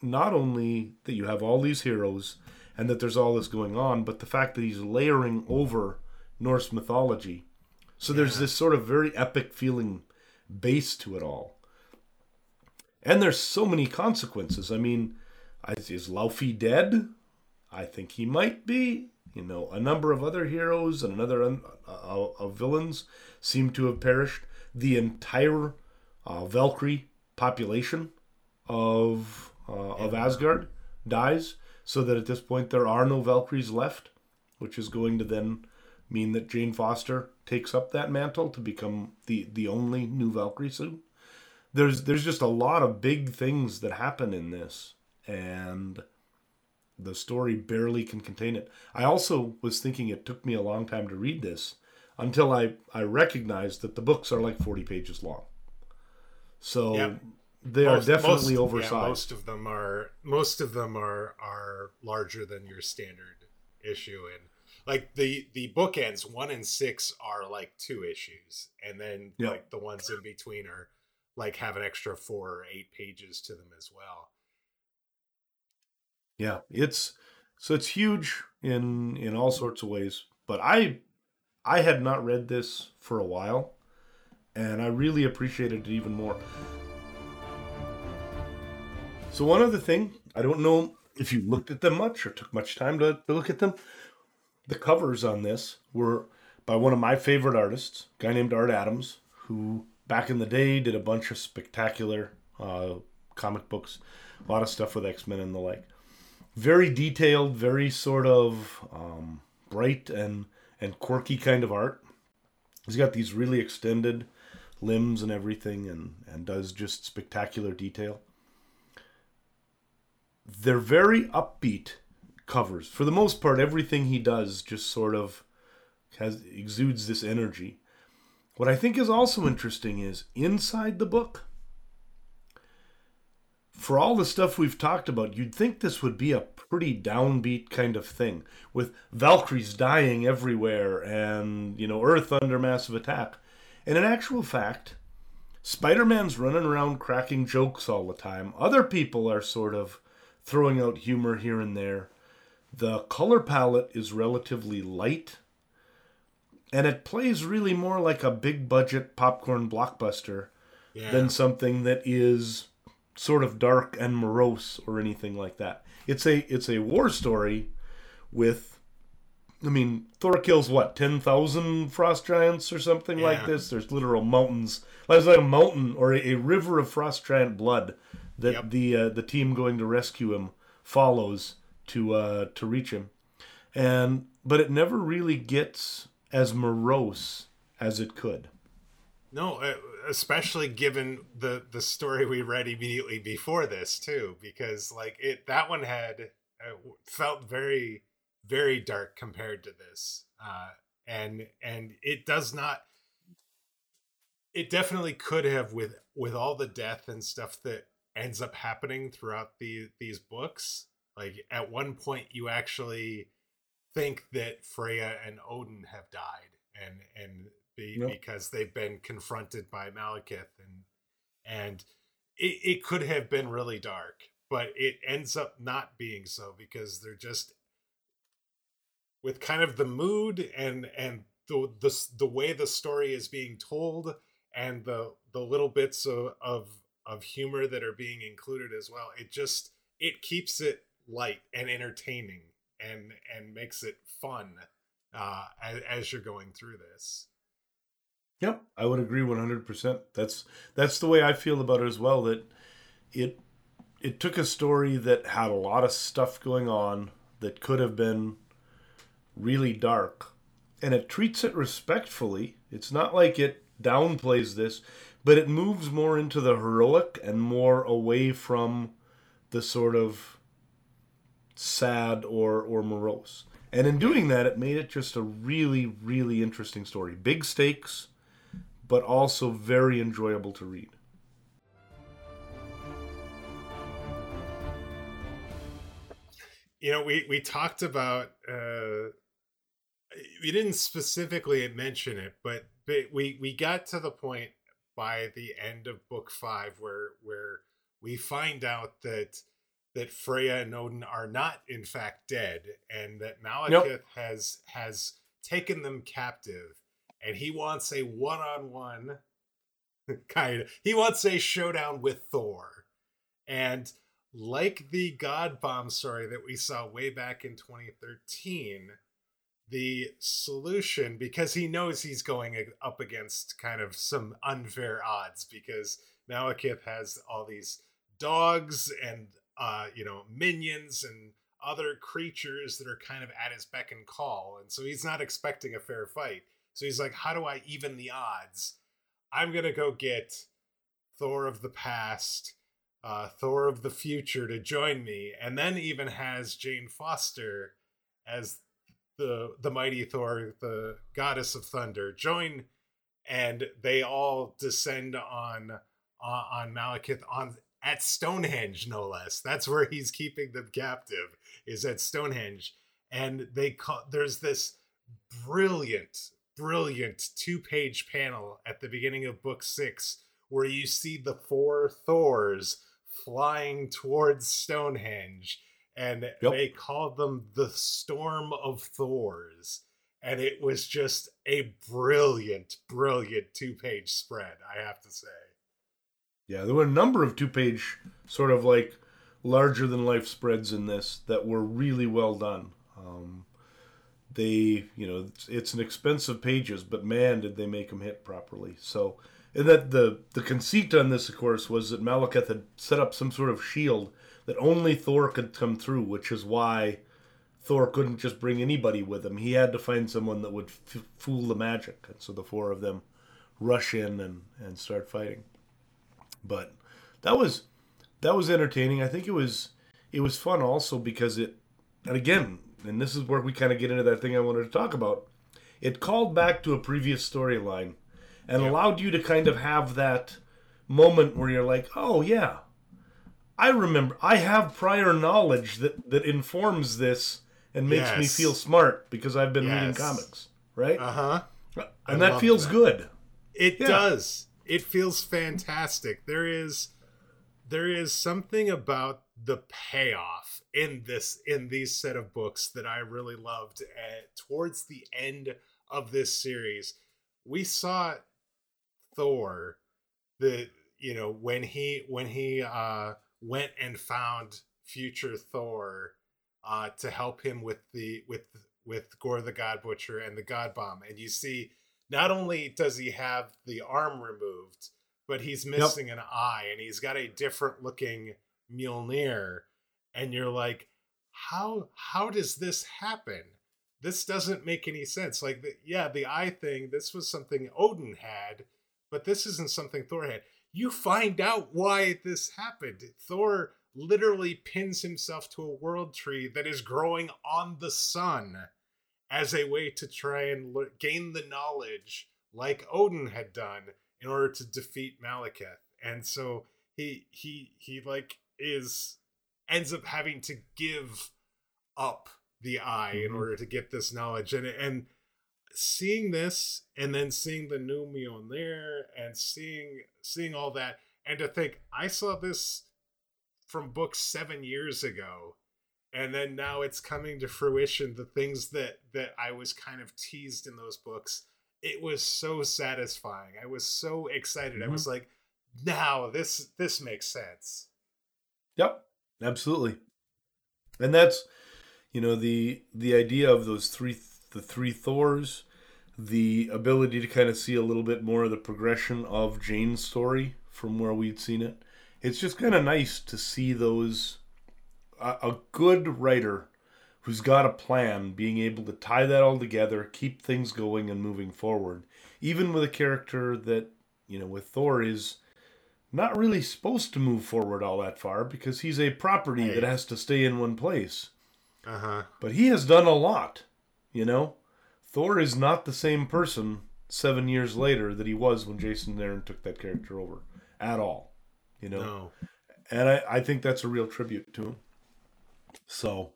not only that you have all these heroes and that there's all this going on but the fact that he's layering over norse mythology. So there's this sort of very epic feeling base to it all. And there's so many consequences. I mean is is Laufey dead? I think he might be. You know, a number of other heroes and another uh, uh, villains seem to have perished. The entire uh, Valkyrie population of uh, of Asgard dies, so that at this point there are no Valkyries left, which is going to then mean that Jane Foster takes up that mantle to become the the only new Valkyrie soon. There's there's just a lot of big things that happen in this, and the story barely can contain it. I also was thinking it took me a long time to read this until I, I recognized that the books are like 40 pages long. So they are definitely most- oversized. Yeah, most of them are most of them are are larger than your standard issue, and like the the bookends one and six are like two issues, and then Yeah. like the ones in between are like have an extra four or eight pages to them as well. Yeah, it's so it's huge in in all sorts of ways. But I I had not read this for a while, and I really appreciated it even more. So one other thing, I don't know if you looked at them much or took much time to, to look at them. The covers on this were by one of my favorite artists, a guy named Art Adams, who back in the day did a bunch of spectacular uh, comic books, a lot of stuff with X Men and the like very detailed, very sort of um, bright and and quirky kind of art. He's got these really extended limbs and everything, and and does just spectacular detail. They're very upbeat covers. For the most part, everything he does just sort of has exudes this energy. What I think is also interesting is inside the book, for all the stuff we've talked about, you'd think this would be a pretty downbeat kind of thing, with Valkyries dying everywhere and, you know, Earth under massive attack. And in actual fact, Spider Man's running around cracking jokes all the time. Other people are sort of throwing out humor here and there. The color palette is relatively light, and it plays really more like a big budget popcorn blockbuster yeah. than something that is sort of dark and morose or anything like that. It's a it's a war story with I mean, Thor kills what, 10,000 frost giants or something yeah. like this? There's literal mountains. There's like a mountain or a, a river of frost giant blood that yep. the uh, the team going to rescue him follows to uh, to reach him. And but it never really gets as morose as it could. No, especially given the the story we read immediately before this too, because like it that one had uh, felt very very dark compared to this, uh, and and it does not. It definitely could have with with all the death and stuff that ends up happening throughout the these books. Like at one point, you actually think that Freya and Odin have died, and and be, because they've been confronted by Malekith and and it, it could have been really dark, but it ends up not being so because they're just with kind of the mood and and the the, the way the story is being told and the the little bits of, of of humor that are being included as well it just it keeps it light and entertaining and and makes it fun uh as, as you're going through this Yep, I would agree 100%. That's that's the way I feel about it as well that it it took a story that had a lot of stuff going on that could have been really dark and it treats it respectfully. It's not like it downplays this, but it moves more into the heroic and more away from the sort of sad or or morose. And in doing that, it made it just a really, really interesting story. Big stakes, but also very enjoyable to read. You know, we we talked about uh, we didn't specifically mention it, but, but we we got to the point by the end of book five where where we find out that that Freya and Odin are not in fact dead, and that Malekith yep. has has taken them captive and he wants a one-on-one kind of he wants a showdown with Thor. And like the God Bomb story that we saw way back in 2013, the solution because he knows he's going up against kind of some unfair odds because Malekith has all these dogs and uh, you know minions and other creatures that are kind of at his beck and call, and so he's not expecting a fair fight. So he's like, how do I even the odds? I'm going to go get Thor of the past, uh, Thor of the future to join me, and then even has Jane Foster as the the mighty Thor, the goddess of thunder, join, and they all descend on uh, on Malekith on at Stonehenge, no less. That's where he's keeping them captive. Is at Stonehenge, and they call there's this brilliant brilliant two page panel at the beginning of book six where you see the four Thors flying towards Stonehenge. And yep. they called them the Storm of Thors. And it was just a brilliant, brilliant two page spread, I have to say. Yeah, there were a number of two page, sort of like larger than life spreads in this that were really well done. Um, they you know it's, it's, an expensive pages but man did they make them hit properly. So and that the the conceit on this of course was that malekith had set up some sort of shield that only thor could come through which is why thor couldn't just bring anybody with him. He had to find someone that would f- fool the magic. And so the four of them rush in and and start fighting. But that was that was entertaining. I think it was it was fun also because it and again, and this is where we kind of get into that thing I wanted to talk about. It called back to a previous storyline and allowed you to kind of have that moment where you're like, "Oh yeah, I remember. I have prior knowledge that that informs this and makes me feel smart because I've been reading comics, right? Uh huh. and that feels that. good. It Yeah. does. It feels fantastic. There is there is something about the payoff in this in these set of books that I really loved at, towards the end of this series. We saw Thor the you know when he when he uh went and found future Thor uh to help him with the with with Gorr the God Butcher and the God Bomb and you see not only does he have the arm removed, but he's missing an eye and he's got a different looking Mjolnir. And you're like, how how does this happen? This doesn't make any sense. Like, the, yeah, the eye thing. This was something Odin had, but this isn't something Thor had. You find out why this happened. Thor literally pins himself to a world tree that is growing on the sun as a way to try and gain the knowledge like Odin had done in order to defeat Malekith. And so he he he like is ends up having to give up the eye in Mhm. order to get this knowledge and and seeing this and then seeing the new Mjolnir and seeing seeing all that and to think I saw this from books 7 years ago and then now it's coming to fruition the things that that i was kind of teased in those books it was so satisfying i was so excited i Mhm. was like now this this makes sense Yep, absolutely. And that's you know the the idea of those three the three Thors, the ability to kind of see a little bit more of the progression of Jane's story from where we'd seen it. It's just kind of nice to see those a, a good writer who's got a plan being able to tie that all together, keep things going and moving forward. Even with a character that, you know, with Thor is not really supposed to move forward all that far because he's a property Right. that has to stay in one place. uh-huh But he has done a lot, you know? Thor is not the same person seven years later that he was when Jason Aaron took that character over at all, you know? no And I, I think that's a real tribute to him. So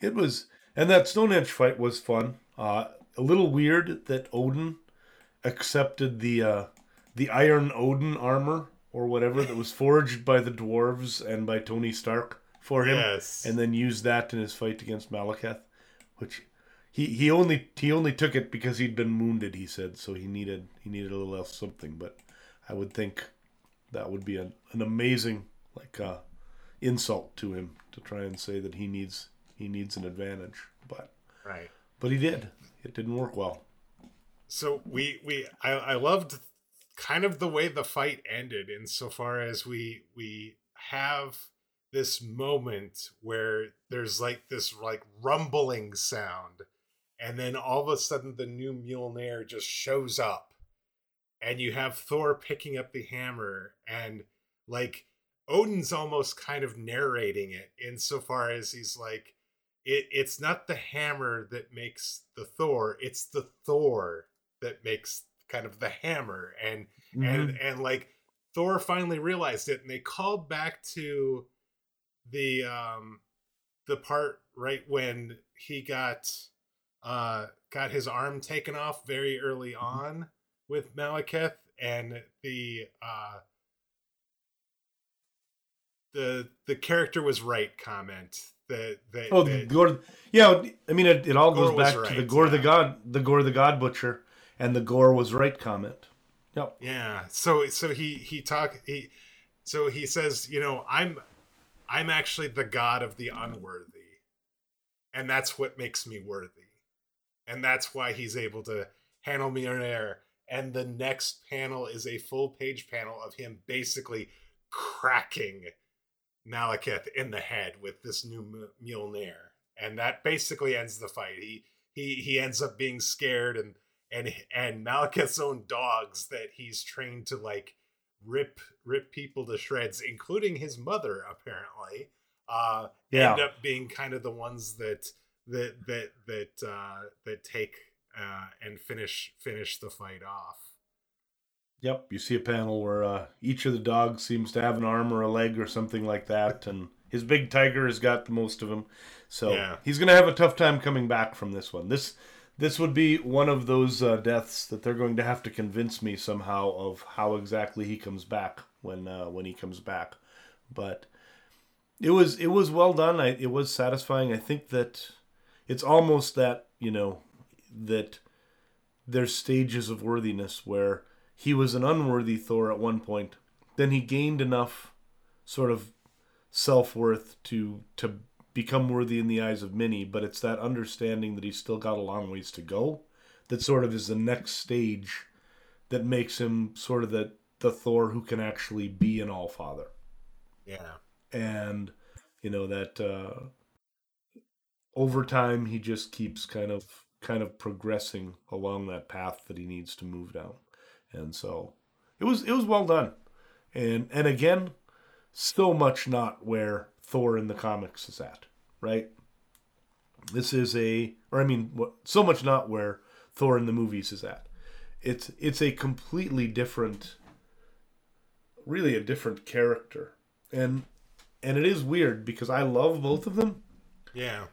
it was, and that Stonehenge fight was fun. Uh, a little weird that Odin accepted the uh, the Iron Odin armor or whatever that was forged by the dwarves and by Tony Stark for him, yes and then used that in his fight against Malekith, which he, he only he only took it because he'd been wounded. He said so he needed he needed a little else something. But I would think that would be an, an amazing like uh, insult to him to try and say that he needs he needs an advantage. But right but he did. It didn't work well. so we we I, I loved kind of the way the fight ended insofar as we we have this moment where there's like this like rumbling sound and then all of a sudden the new Mjolnir just shows up and you have Thor picking up the hammer and like Odin's almost kind of narrating it insofar as he's like it, it's not the hammer that makes the Thor, it's the Thor that makes kind of the hammer and Mm-hmm. and and like Thor finally realized it and they called back to the um the part right when he got uh got his arm taken off very early Mm-hmm. on with Malekith and the uh the the character was right comment that that, Oh, the that Gorr. Yeah, I mean, it, it all goes Gorr was back to the right, Gorr the. God, the Gorr the God Butcher, and the Gorr was right comment. Yep. Yeah. So so he he talk he so he says, you know, I'm I'm actually the god of the unworthy. And that's what makes me worthy. And that's why he's able to handle Mjolnir. And the next panel is a full page panel of him basically cracking Malekith in the head with this new M- Mjolnir. And that basically ends the fight. He he he ends up being scared and and and Malekith's own dogs that he's trained to like rip rip people to shreds, including his mother apparently, uh, Yeah. end up being kind of the ones that that that that uh, that take uh, and finish finish the fight off. Yep, you see a panel where uh, each of the dogs seems to have an arm or a leg or something like that, and his big tiger has got the most of them. So Yeah. he's going to have a tough time coming back from this one. This this would be one of those uh, deaths that they're going to have to convince me somehow of how exactly he comes back when uh, when he comes back. But it was it was well done. I, it was satisfying. I think that it's almost that you know that there's stages of worthiness where he was an unworthy Thor at one point. Then he gained enough sort of self worth to to become worthy in the eyes of many, but it's that understanding that he's still got a long ways to go that sort of is the next stage that makes him sort of the the Thor who can actually be an all father. Yeah, And you know that uh over time he just keeps kind of kind of progressing along that path that he needs to move down. And so it was it was well done. And and again, so much not where Thor in the comics is at, right? This is a or I mean so much not where Thor in the movies is at. It's it's a completely different really a different character. And and it is weird because I love both of them yeah,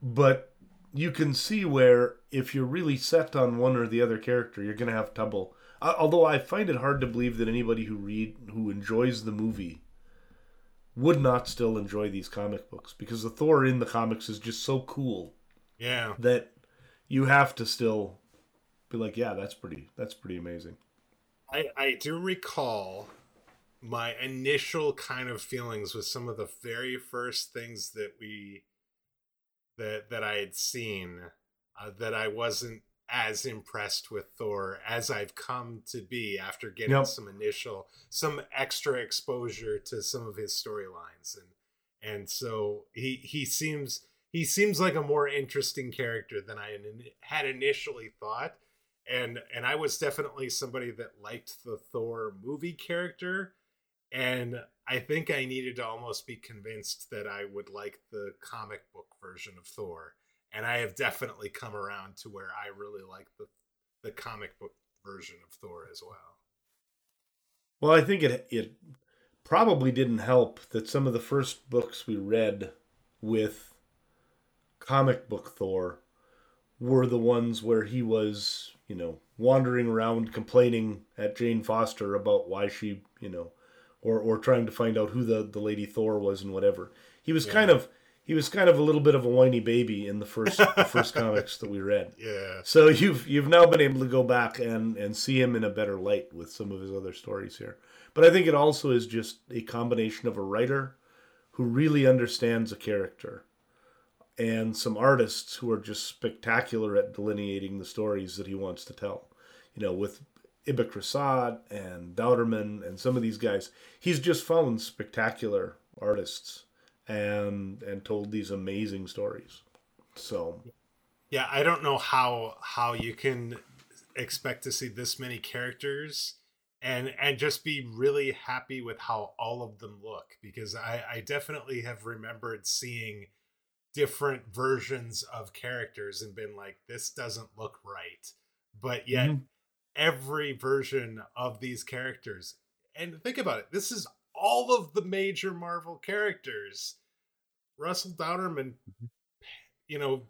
but you can see where if you're really set on one or the other character, you're going to have trouble. Uh, although I find it hard to believe that anybody who read who enjoys the movie would not still enjoy these comic books because the Thor in the comics is just so cool yeah. that you have to still be like, yeah, that's pretty that's pretty amazing. I, I do recall my initial kind of feelings with some of the very first things that we that that I had seen uh, that I wasn't as impressed with Thor as I've come to be after getting Yep. some initial some extra exposure to some of his storylines. And and so he he seems he seems like a more interesting character than I had initially thought. And and I was definitely somebody that liked the Thor movie character. And I think I needed to almost be convinced that I would like the comic book version of Thor and I have definitely come around to where I really like the the comic book version of Thor as well. Well, I think it it probably didn't help that some of the first books we read with comic book Thor were the ones where he was, you know, wandering around complaining at Jane Foster about why she, you know, or or trying to find out who the the lady Thor was and whatever. He was kind of he was kind of a little bit of a whiny baby in the first the first comics that we read. Yeah. So you've you've now been able to go back and and see him in a better light with some of his other stories here. But I think it also is just a combination of a writer who really understands a character and some artists who are just spectacular at delineating the stories that he wants to tell. You know, with Ibak Rasad and Dauterman and some of these guys, he's just found spectacular artists and and told these amazing stories. So Yeah, I don't know how how you can expect to see this many characters and and just be really happy with how all of them look because I I definitely have remembered seeing different versions of characters and been like this doesn't look right. But yet Mhm. every version of these characters and think about it, this is all of the major Marvel characters. Russell Dauterman mm-hmm. you know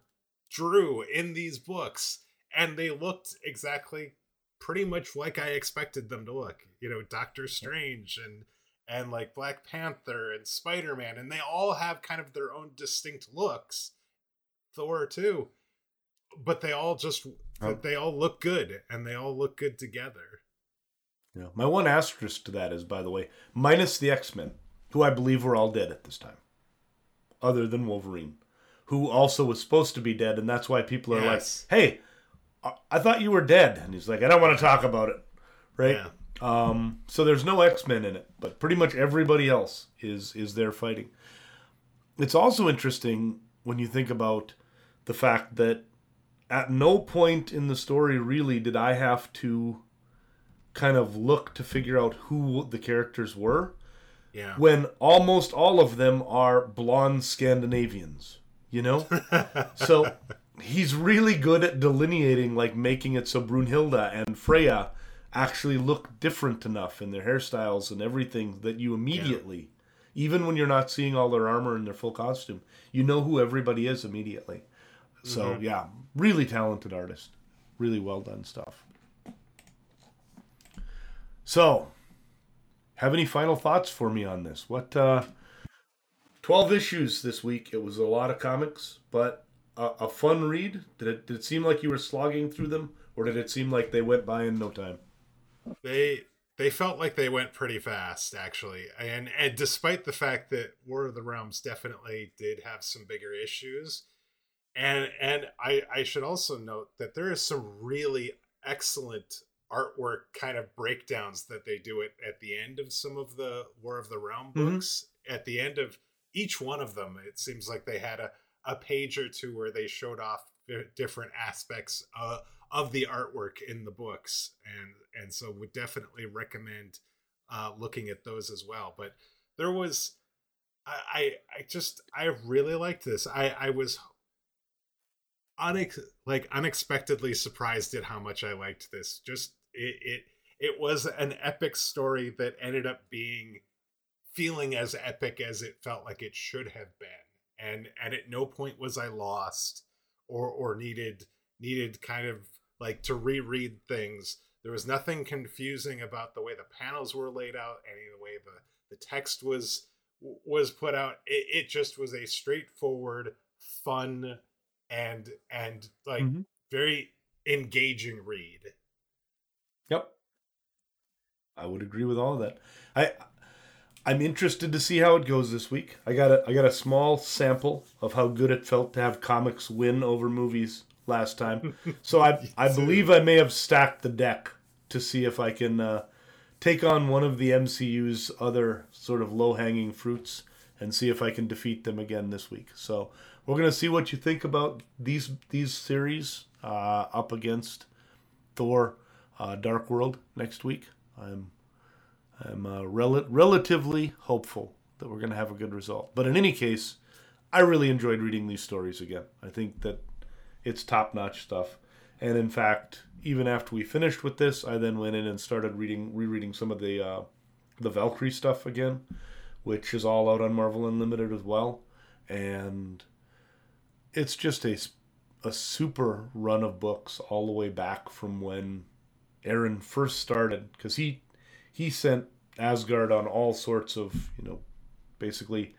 drew in these books and they looked exactly pretty much like I expected them to look. You know, Doctor Strange and and like Black Panther and Spider-Man and they all have kind of their own distinct looks. Thor too. But they all just Oh. they all look good and they all look good together. Yeah. My one asterisk to that is, by the way, minus the X Men, who I believe were all dead at this time, other than Wolverine, who also was supposed to be dead, and that's why people are Yes. like, "Hey, I-, I thought you were dead," and he's like, "I don't want to talk about it." Right. Yeah. Um, so there's no X Men in it, but pretty much everybody else is is there fighting. It's also interesting when you think about the fact that at no point in the story really did I have to kind of look to figure out who the characters were. Yeah. when almost all of them are blonde Scandinavians, you know? so he's really good at delineating, like making it so Brunhilde and Freya actually look different enough in their hairstyles and everything that you immediately, even when you're not seeing all their armor and their full costume, you know who everybody is immediately. So mm-hmm. yeah, really talented artist, really well done stuff. So, have any final thoughts for me on this? What uh 12 issues this week. It was a lot of comics, but a, a fun read. Did it did it seem like you were slogging through them or did it seem like they went by in no time? they they felt like they went pretty fast actually and and despite the fact that war of the realms definitely did have some bigger issues and and i i should also note that there is some really excellent artwork kind of breakdowns that they do it at the end of some of the war of the realm Mhm. books. At the end of each one of them it seems like they had a a page or two where they showed off different aspects uh, of the artwork in the books. And and so would definitely recommend uh looking at those as well. But there was i i, I just i really liked this. I i was unex- like unexpectedly surprised at how much i liked this. Just it it it was an epic story that ended up being feeling as epic as it felt like it should have been. And and at no point was i lost or or needed needed kind of like to reread things. There was nothing confusing about the way the panels were laid out any of the way the the text was was put out. It, it just was a straightforward fun and and like Mhm. very engaging read Yep. I would agree with all of that. I I'm interested to see how it goes this week. I got a I got a small sample of how good it felt to have comics win over movies last time. So I I believe I may have stacked the deck to see if I can uh, take on one of the MCU's other sort of low hanging fruits and see if I can defeat them again this week. So we're gonna see what you think about these these series uh, up against Thor, uh, Dark World next week. I'm I'm uh, rel- relatively hopeful that we're gonna have a good result. But in any case, I really enjoyed reading these stories again. I think that it's top notch stuff. And in fact, even after we finished with this, I then went in and started reading rereading some of the uh, the Valkyrie stuff again, which is all out on Marvel Unlimited as well. And it's just a a super run of books all the way back from when Aaron first started because he he sent Asgard on all sorts of you know basically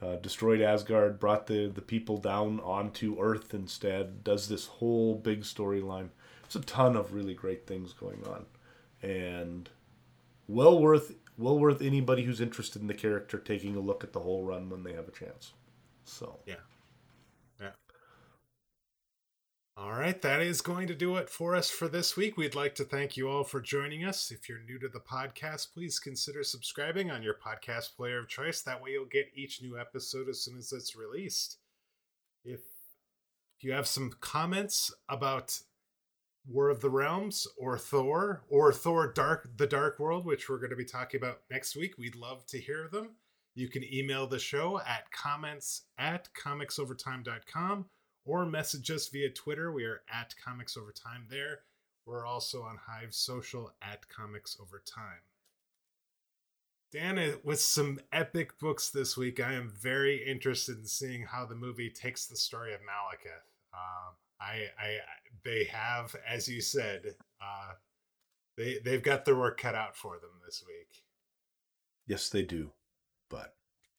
uh, destroyed Asgard, brought the the people down onto Earth instead. Does this whole big storyline. It's a ton of really great things going on, and well worth well worth anybody who's interested in the character taking a look at the whole run when they have a chance. So Yeah. Yeah. All right, that is going to do it for us for this week. We'd like to thank you all for joining us. If you're new to the podcast, please consider subscribing on your podcast player of choice. That way, you'll get each new episode as soon as it's released. If you have some comments about War of the Realms or Thor or Thor Dark the Dark World, which we're going to be talking about next week, we'd love to hear them. You can email the show at comments at comicsovertime.com or message us via Twitter. We are at Comics Over Time there. We're also on Hive Social at Comics Over Time. Dan, uh, with some epic books this week, I am very interested in seeing how the movie takes the story of Malekith. Uh, I, I, they have, as you said, uh, they they've got their work cut out for them this week. Yes, they do. But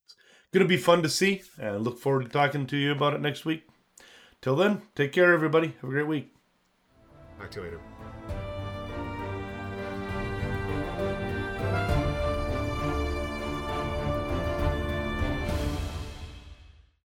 it's going to be fun to see, and look forward to talking to you about it next week. Till then, take care, everybody. Have a great week. Talk to you later.